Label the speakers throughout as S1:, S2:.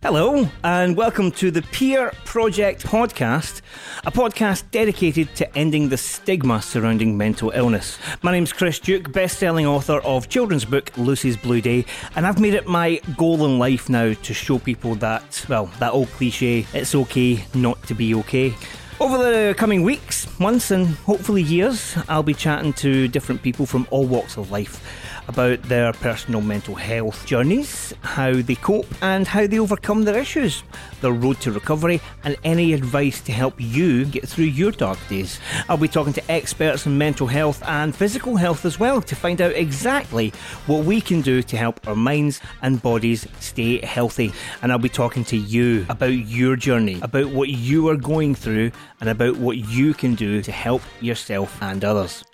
S1: Hello, and welcome to the Peer Project podcast, a podcast dedicated to ending the stigma surrounding mental illness. My name's Chris Duke, best selling author of children's book Lucy's Blue Day, and I've made it my goal in life now to show people that, well, that old cliche, it's okay not to be okay. Over the coming weeks, months, and hopefully years, I'll be chatting to different people from all walks of life about their personal mental health journeys, how they cope, and how they overcome their issues, their road to recovery, and any advice to help you get through your dark days. I'll be talking to experts in mental health and physical health as well to find out exactly what we can do to help our minds and bodies stay healthy. And I'll be talking to you about your journey, about what you are going through, and about what you can do to help yourself and others.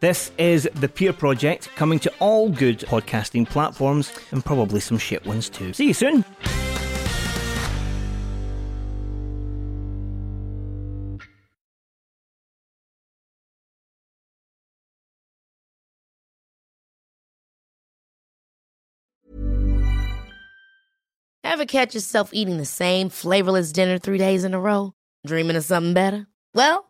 S1: This is The Peer Project, coming to all good podcasting platforms and probably some shit ones too. See you soon.
S2: Ever catch yourself eating the same flavorless dinner three days in a row? Dreaming of something better? Well,